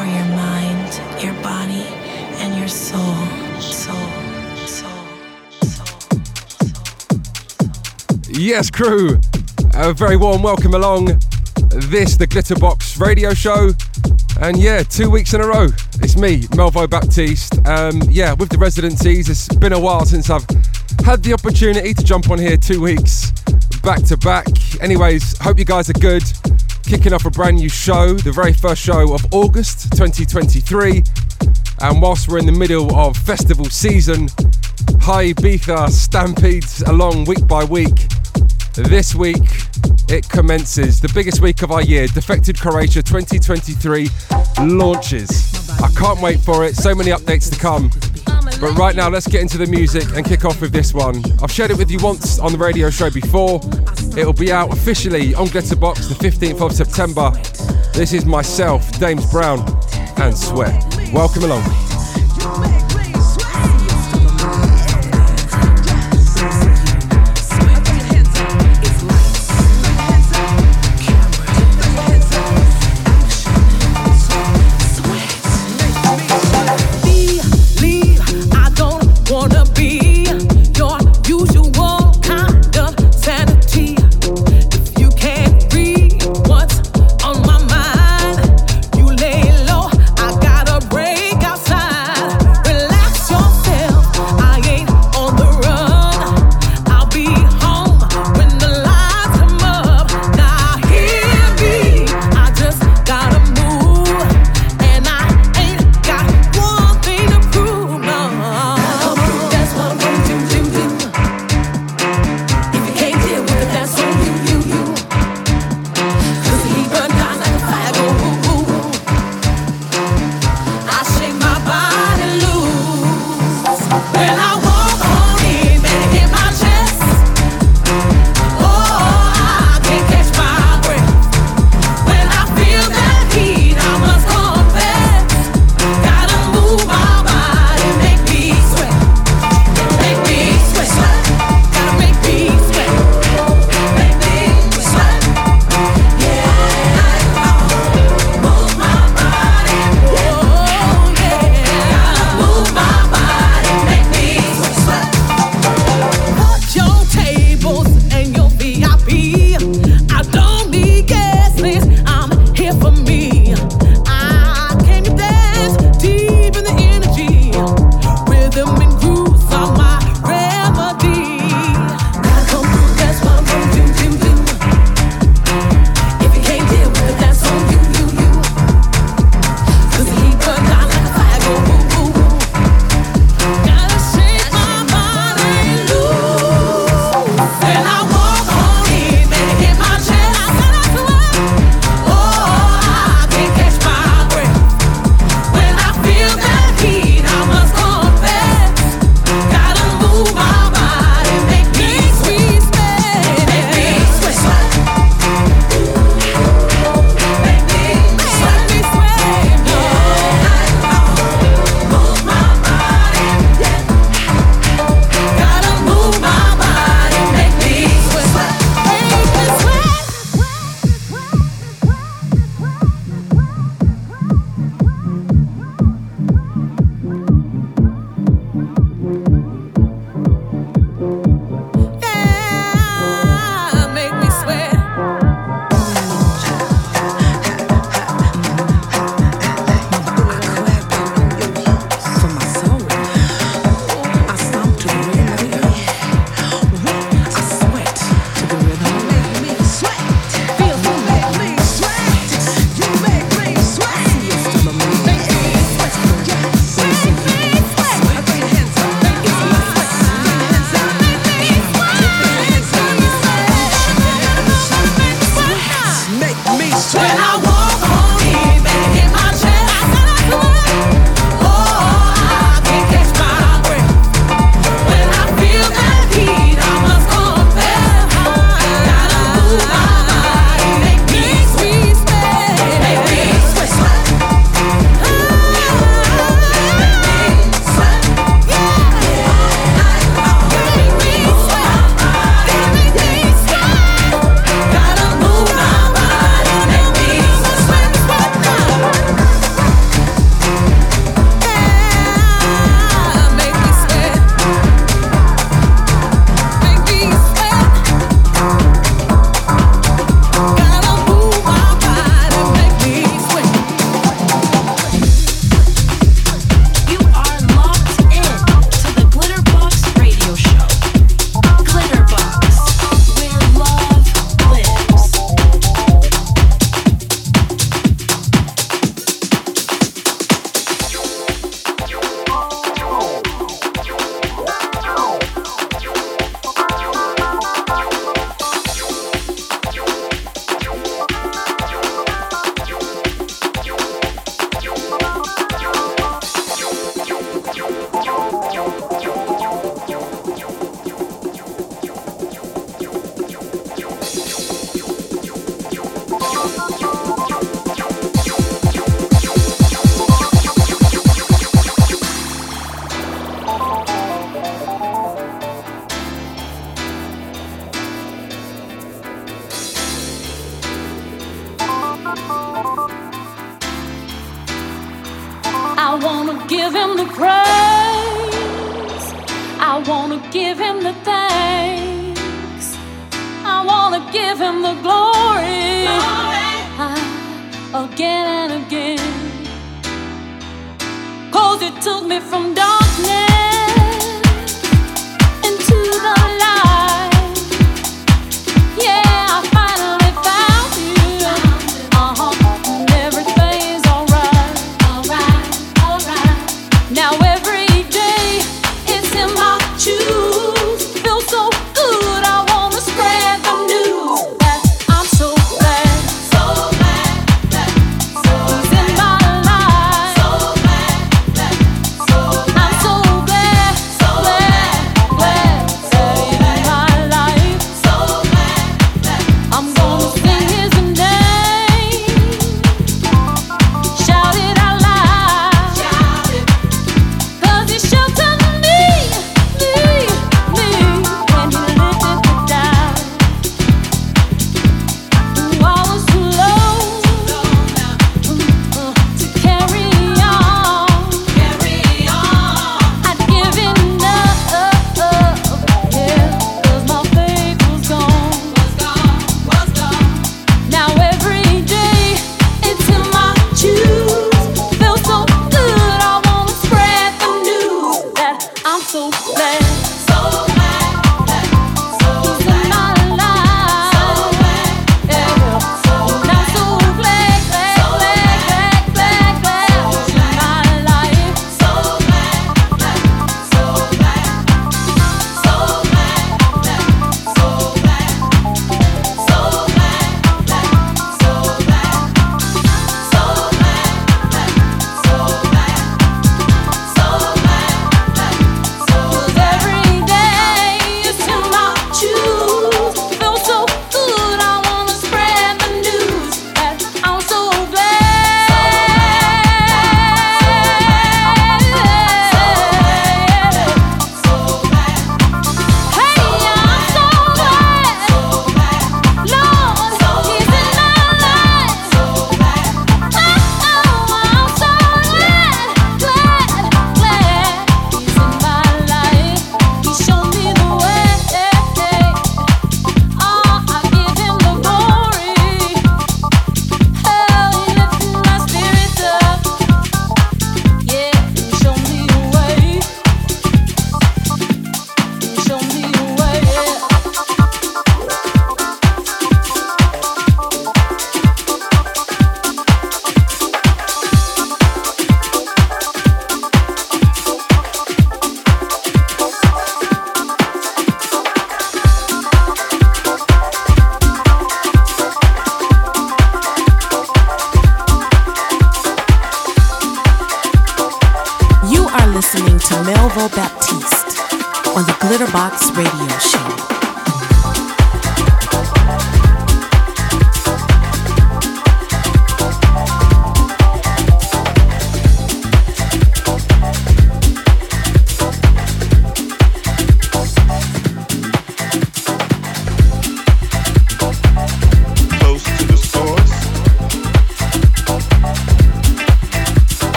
for your mind, your body, and your soul. Soul. Yes, crew. A very warm welcome along. This, the Glitterbox radio show. And yeah, two weeks in a row. It's me, Melvo Baptiste. Um, yeah, with the residencies, it's been a while since I've had the opportunity to jump on here two weeks back to back. Anyways, hope you guys are good. Kicking off a brand new show, the very first show of August 2023. And whilst we're in the middle of festival season, High Ibiza stampedes along week by week. This week it commences the biggest week of our year. Defected Croatia 2023 launches. I can't wait for it. So many updates to come. But right now, let's get into the music and kick off with this one. I've shared it with you once on the radio show before. It'll be out officially on Glitterbox the 15th of September. This is myself, Dames Brown, and Sweat. Welcome along.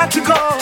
got to go.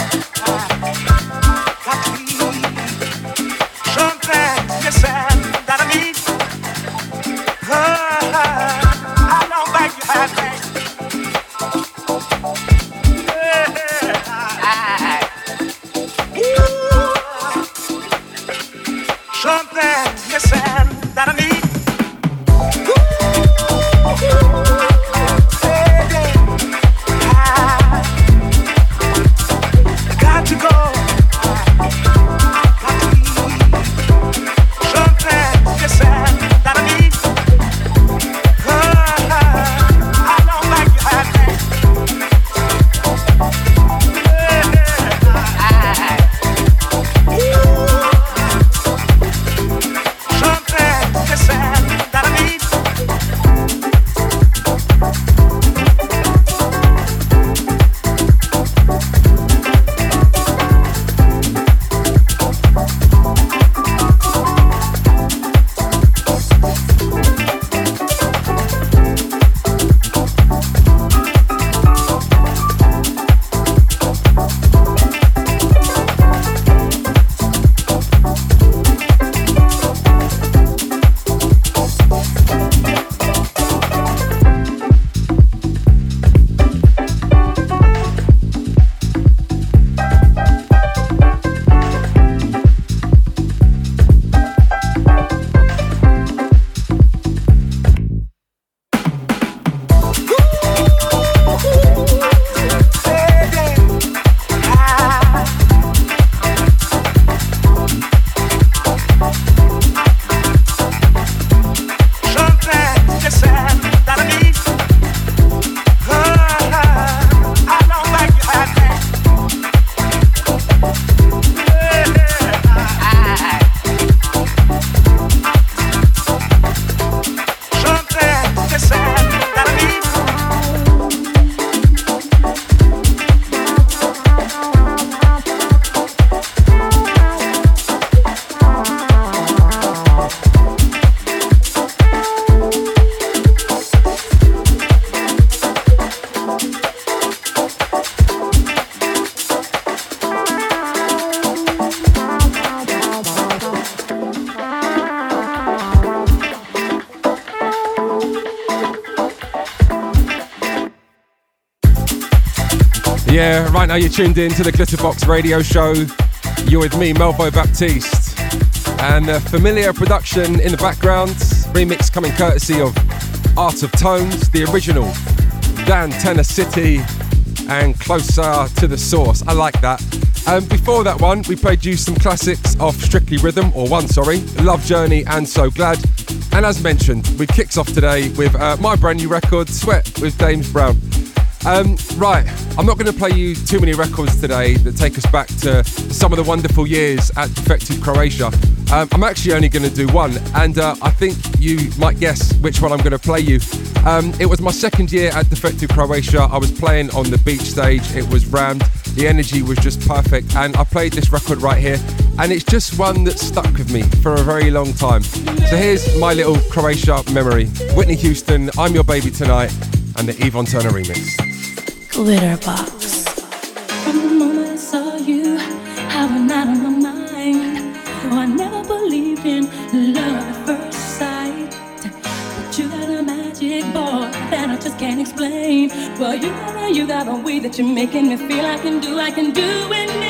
Now you're tuned in to the Glitterbox radio show. You're with me, Melvo Baptiste. And a familiar production in the background, remix coming courtesy of Art of Tones, the original Dan Tenor City, and closer to the source. I like that. Um, before that one, we played you some classics of Strictly Rhythm, or one, sorry, Love Journey and So Glad. And as mentioned, we kicks off today with uh, my brand new record, Sweat with Dames Brown. Um, right, I'm not going to play you too many records today that take us back to some of the wonderful years at Defected Croatia. Um, I'm actually only going to do one, and uh, I think you might guess which one I'm going to play you. Um, it was my second year at Defected Croatia. I was playing on the beach stage, it was rammed, the energy was just perfect, and I played this record right here, and it's just one that stuck with me for a very long time. So here's my little Croatia memory Whitney Houston, I'm Your Baby Tonight, and the Yvonne Turner remix. Glitterbox. From the moment I saw you, I went out of my mind. Though I never believed in love at first sight. But you got a magic boy that I just can't explain. Well, you got a, you got a way that you're making me feel I can do, I can do anything.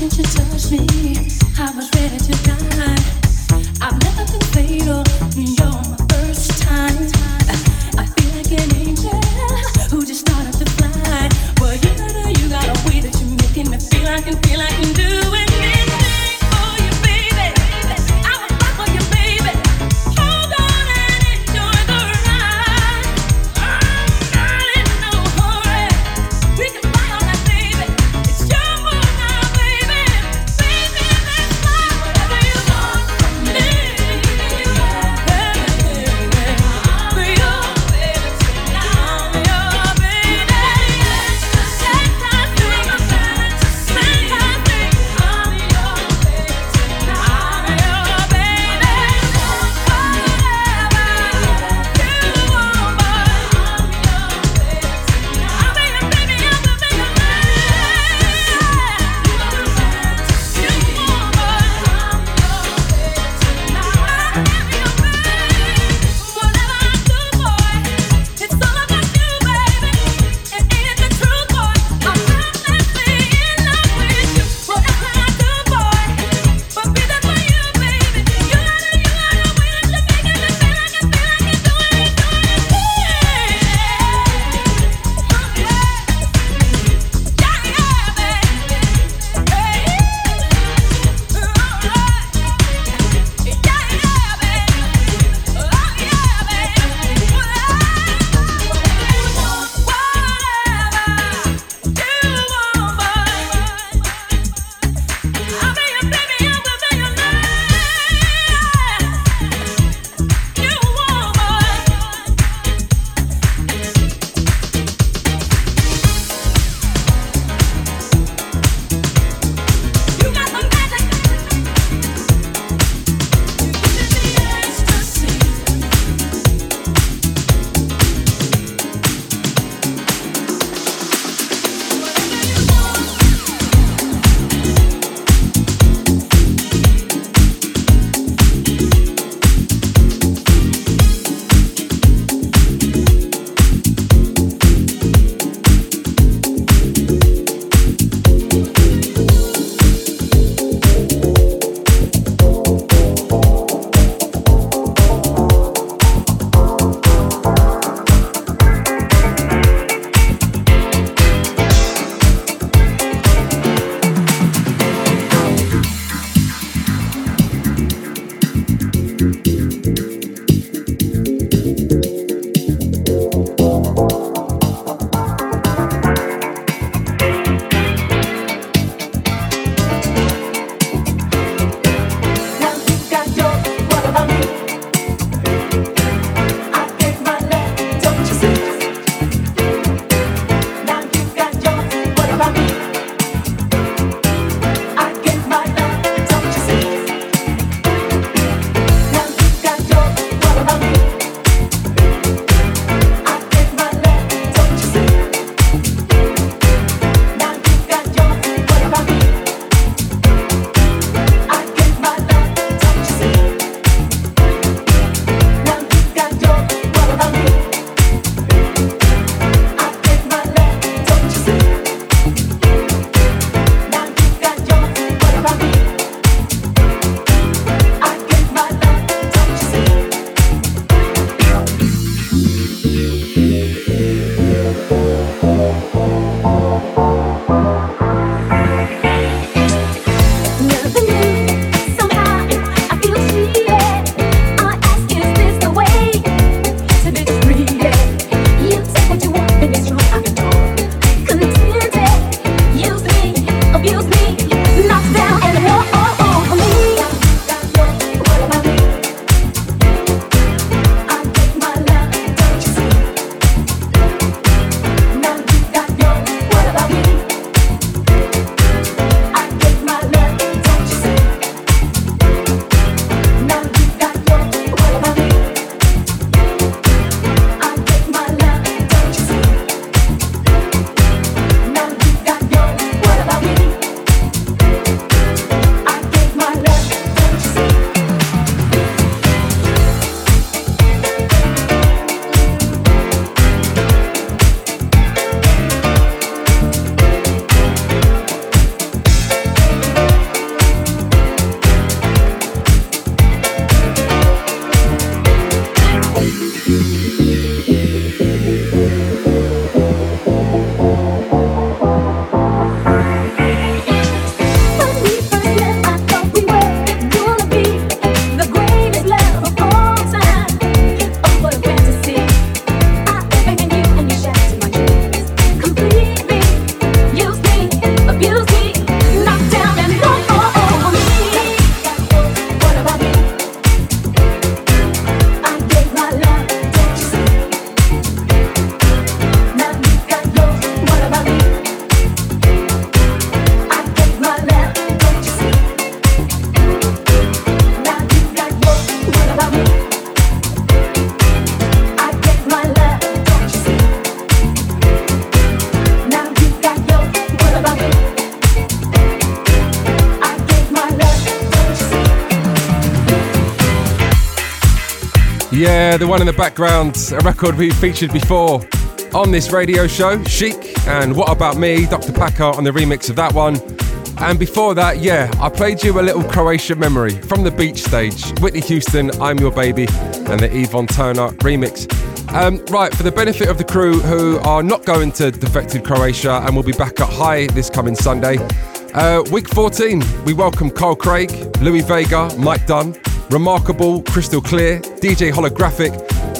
Well, you got a, you got a way that you Yeah, the one in the background, a record we featured before on this radio show, Chic, and What About Me, Dr. Packer on the remix of that one. And before that, yeah, I played you a little Croatia memory from the beach stage. Whitney Houston, I'm Your Baby, and the Yvonne Turner remix. Um, right, for the benefit of the crew who are not going to defected Croatia and will be back at High this coming Sunday, uh, week 14, we welcome Carl Craig, Louis Vega, Mike Dunn, Remarkable, Crystal Clear, DJ Holographic,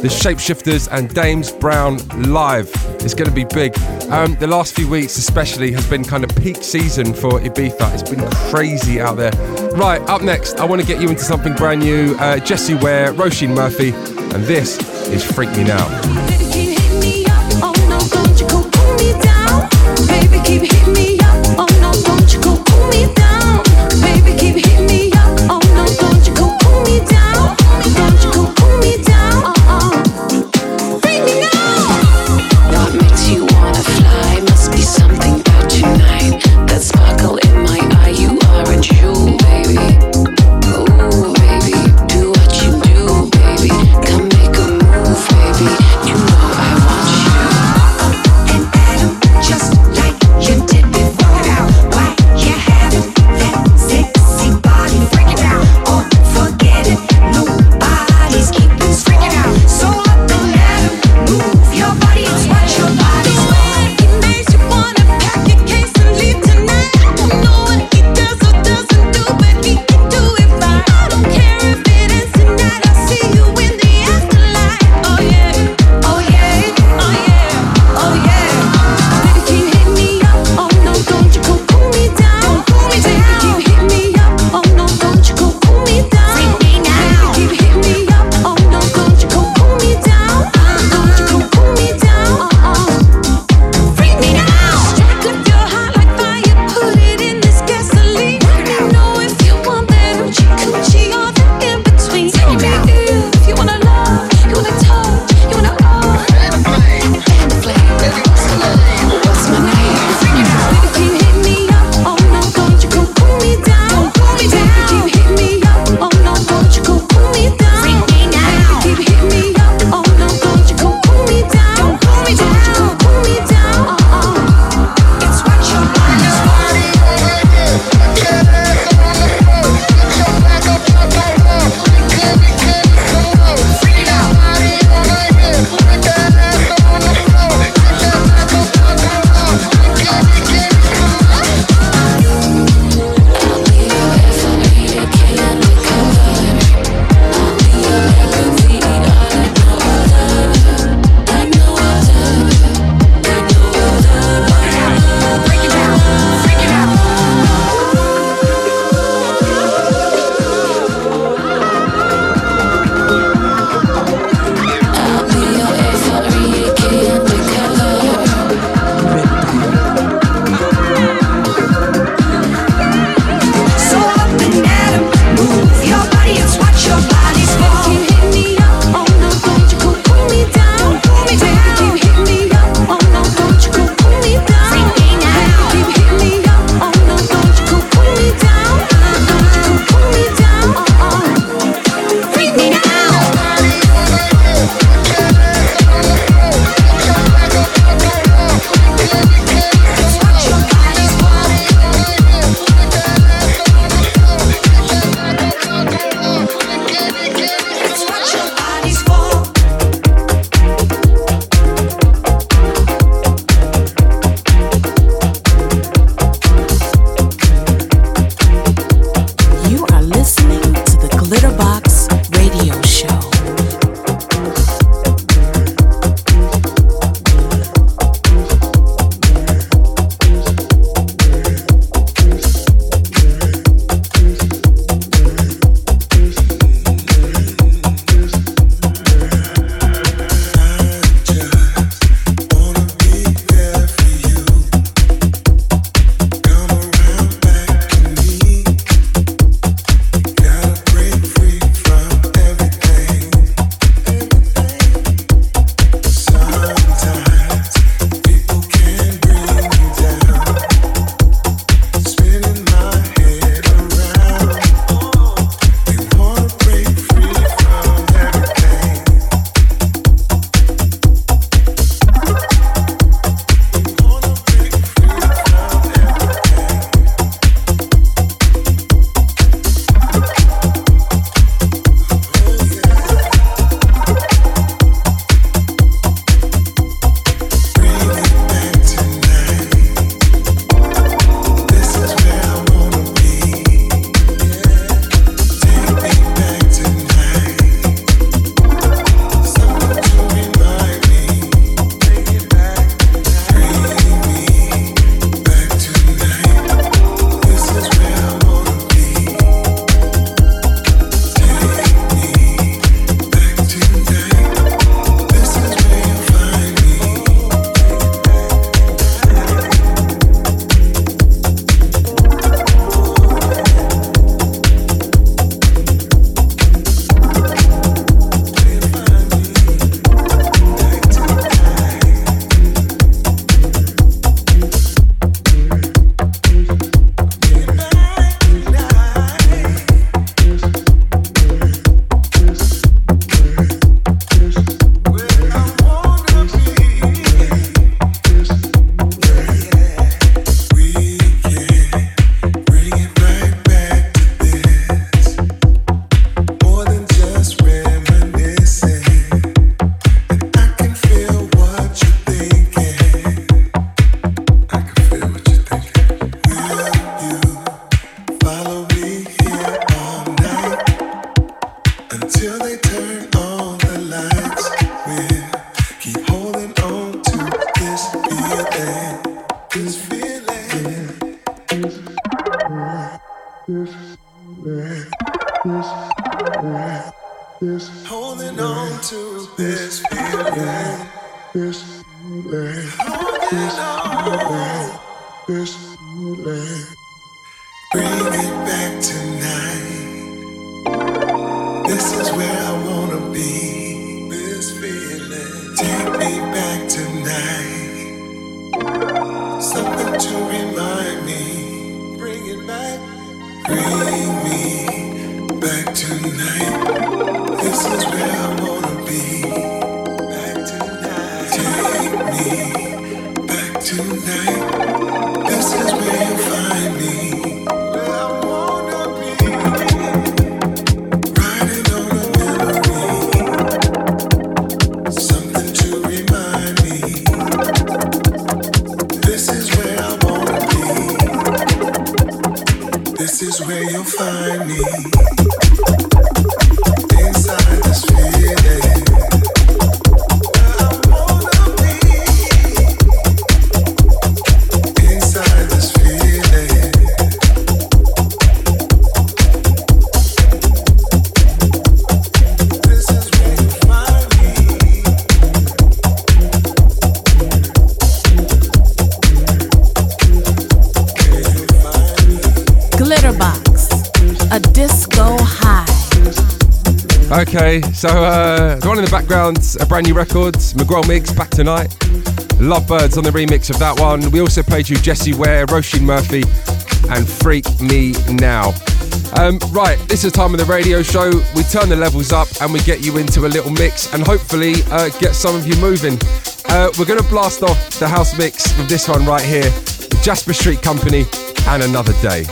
The Shapeshifters, and Dames Brown live. It's going to be big. Um, the last few weeks, especially, has been kind of peak season for Ibiza. It's been crazy out there. Right, up next, I want to get you into something brand new. Uh, Jessie Ware, Roisin Murphy, and this is Freak Me Now. Baby, keep hitting me This, is this, this, you'll find me. Okay, so uh, the one in the background, a brand new record, Miguel Migs, Back Tonight. Lovebirds on the remix of that one. We also played you Jessie Ware, Roisin Murphy, and Freak Me Now. Um, right, this is time of the radio show. We turn the levels up and we get you into a little mix and hopefully uh, get some of you moving. Uh, we're going to blast off the house mix with this one right here Jasper Street Company and Another Day.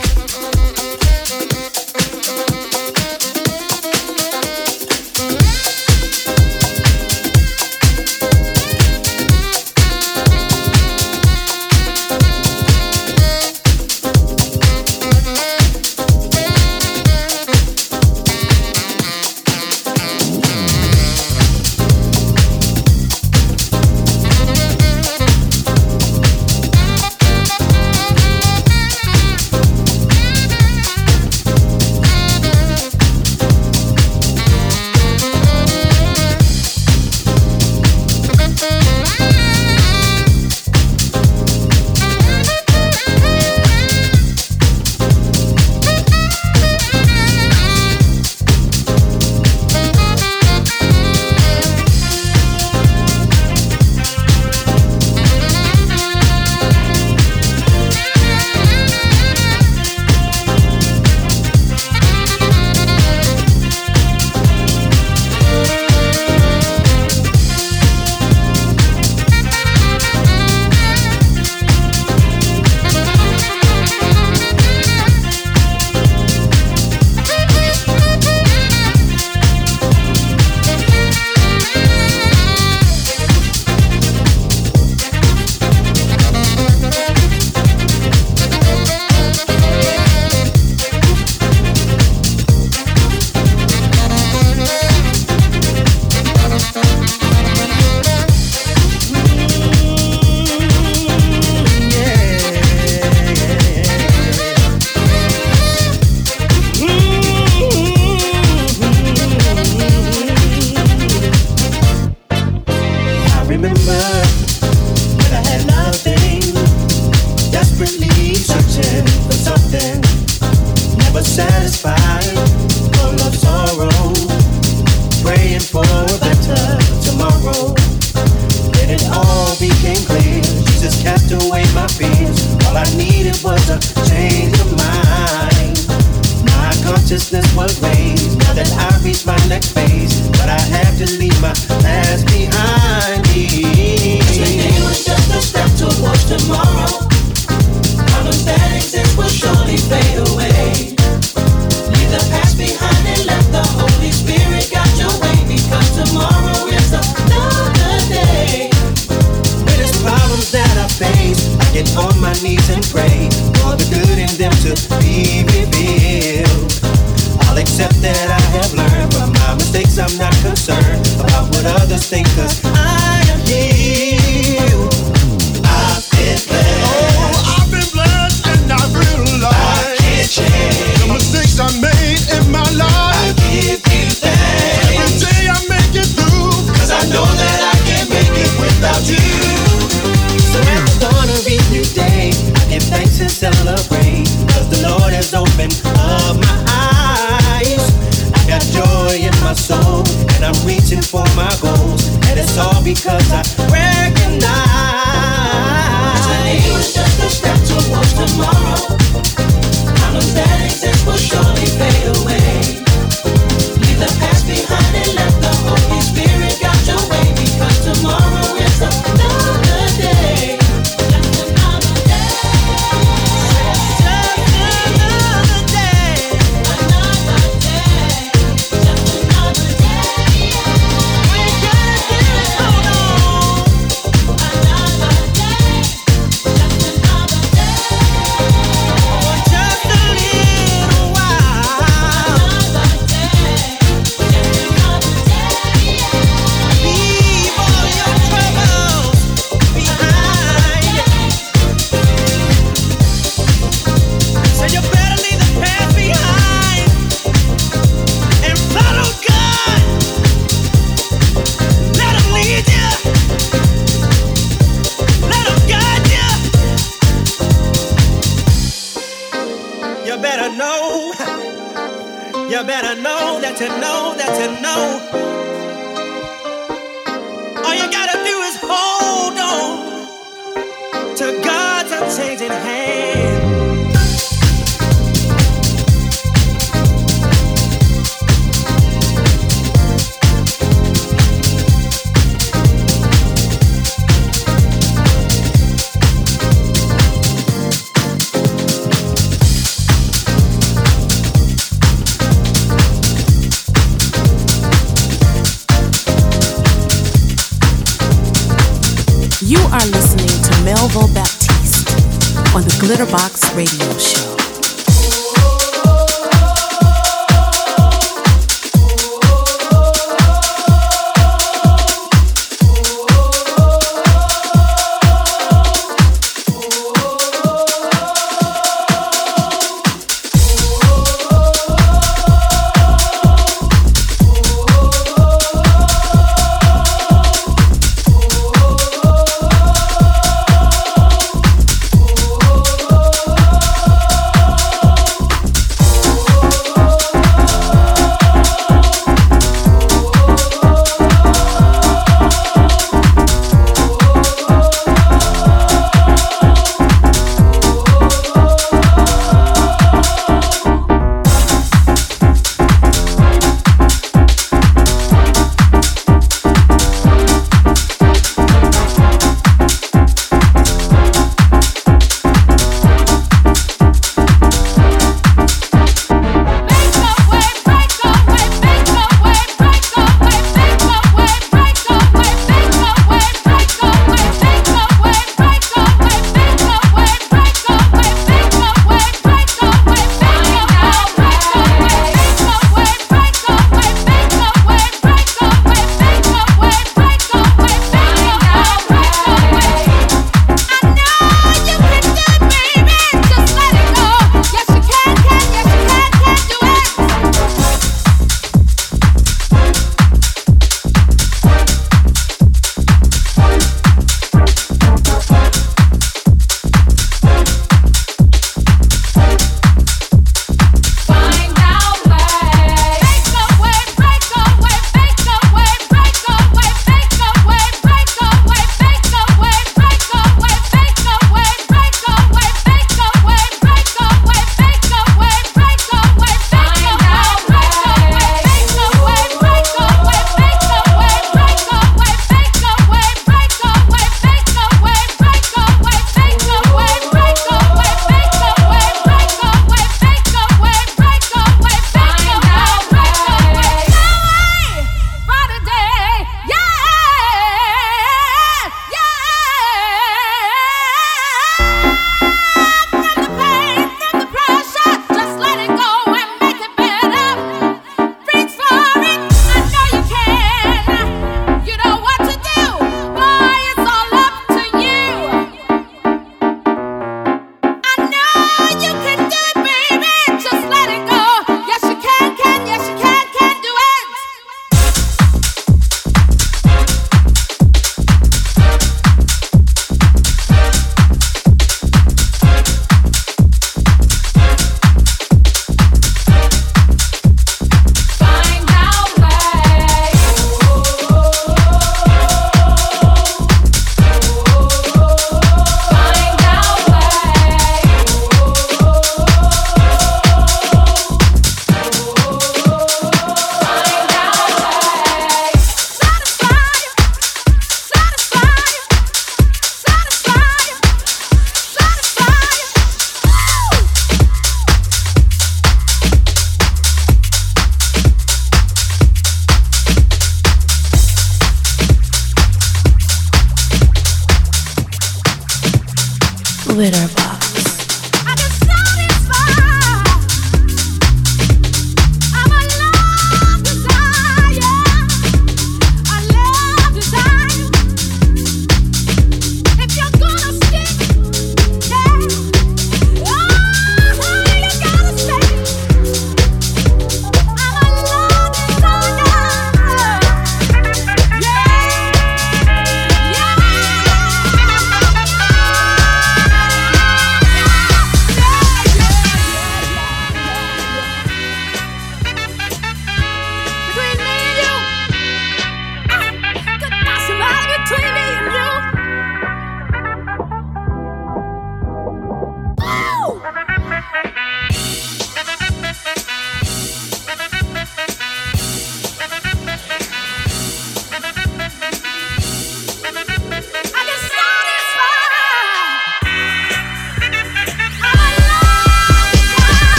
remember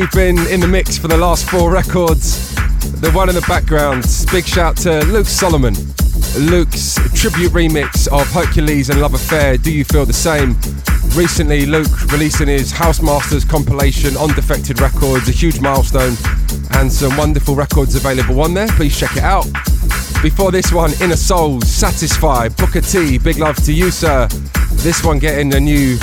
we've been in the mix for the last four records. The one in the background, big shout to Luke Solomon. Luke's tribute remix of Hercules and Love Affair, Do You Feel the Same? Recently, Luke releasing his House Masters compilation on Defected Records, a huge milestone, and some wonderful records available on there. Please check it out. Before this one, Inner Souls, Satisfy, Booker T, big love to you, sir. This one getting a new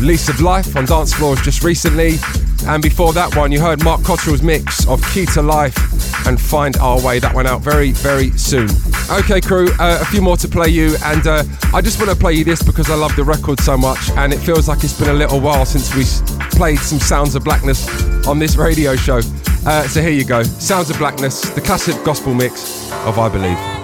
lease of life on dance floors just recently. And before that one, you heard Marc Cotterall's mix of Key to Life and Find Our Way. That went out very, very soon. Okay, crew, uh, a few more to play you. And uh, I just want to play you this because I love the record so much. And it feels like it's been a little while since we played some Sounds of Blackness on this radio show. Uh, so here you go Sounds of Blackness, the classic gospel mix of I Believe.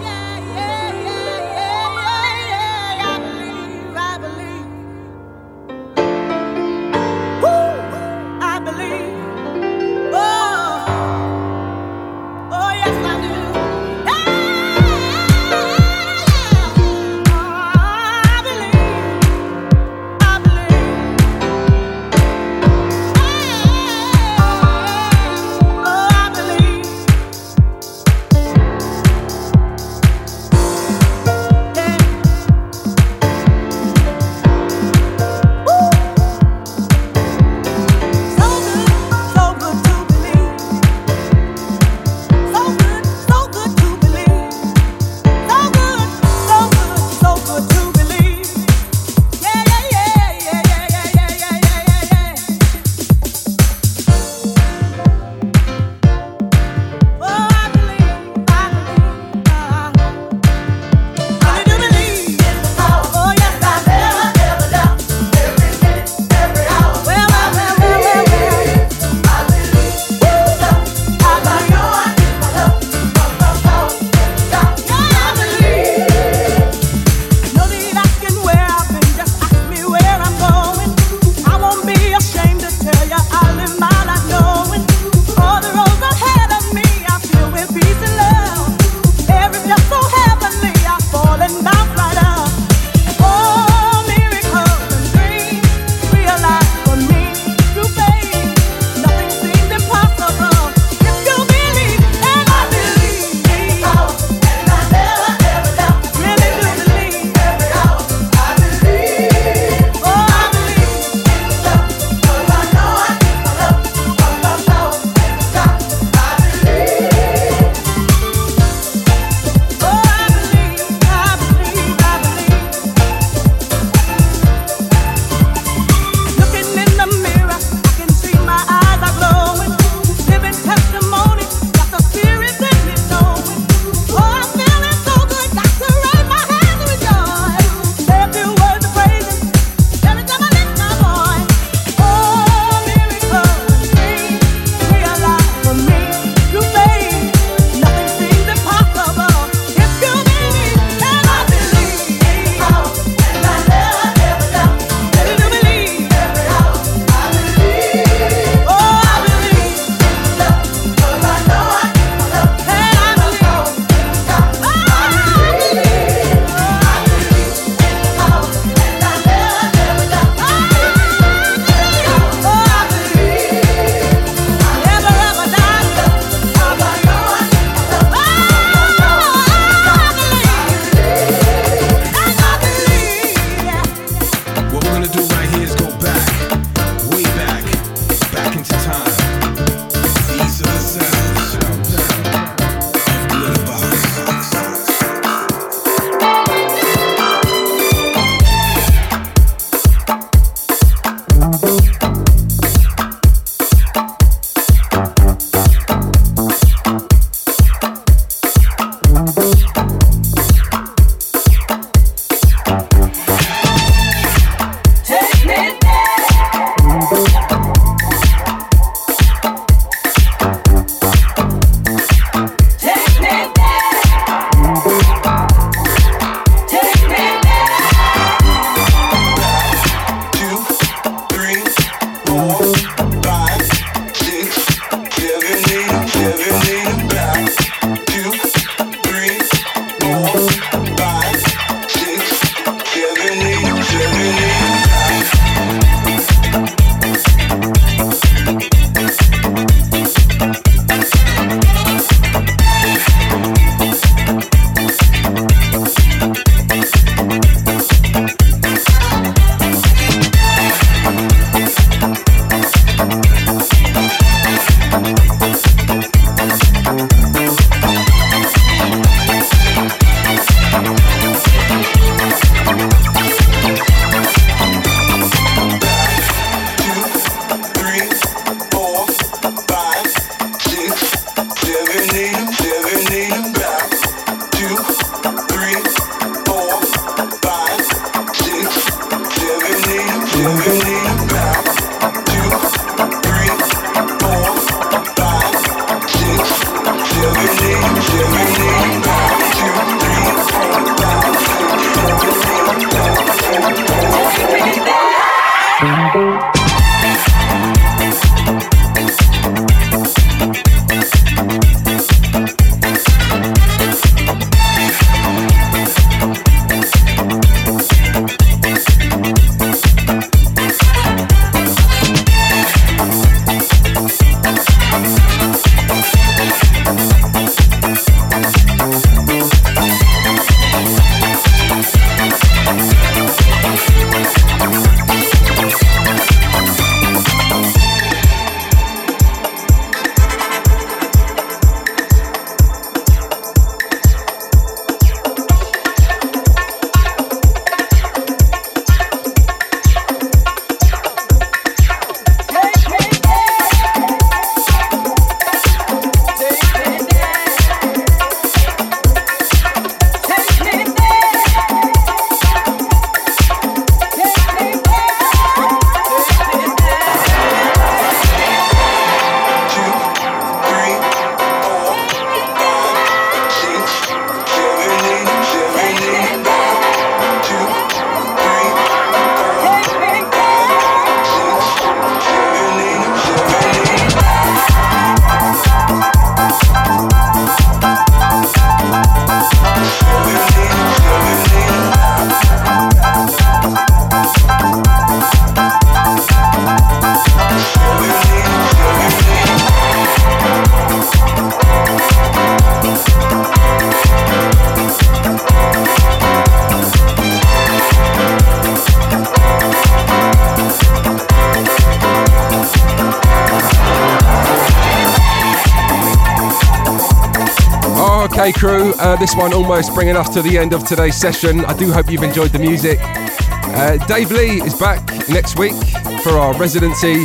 This one almost bringing us to the end of today's session. I do hope you've enjoyed the music. Uh, Dave Lee is back next week for our residency.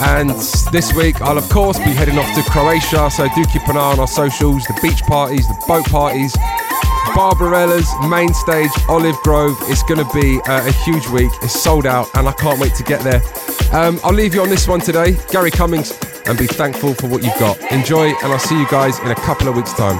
And this week, I'll of course be heading off to Croatia, so do keep an eye on our socials the beach parties, the boat parties, Barbarella's main stage, Olive Grove. It's going to be uh, a huge week. It's sold out, and I can't wait to get there. Um, I'll leave you on this one today. Gary Cummings and be thankful for what you've got. Enjoy, and I'll see you guys in a couple of weeks' time.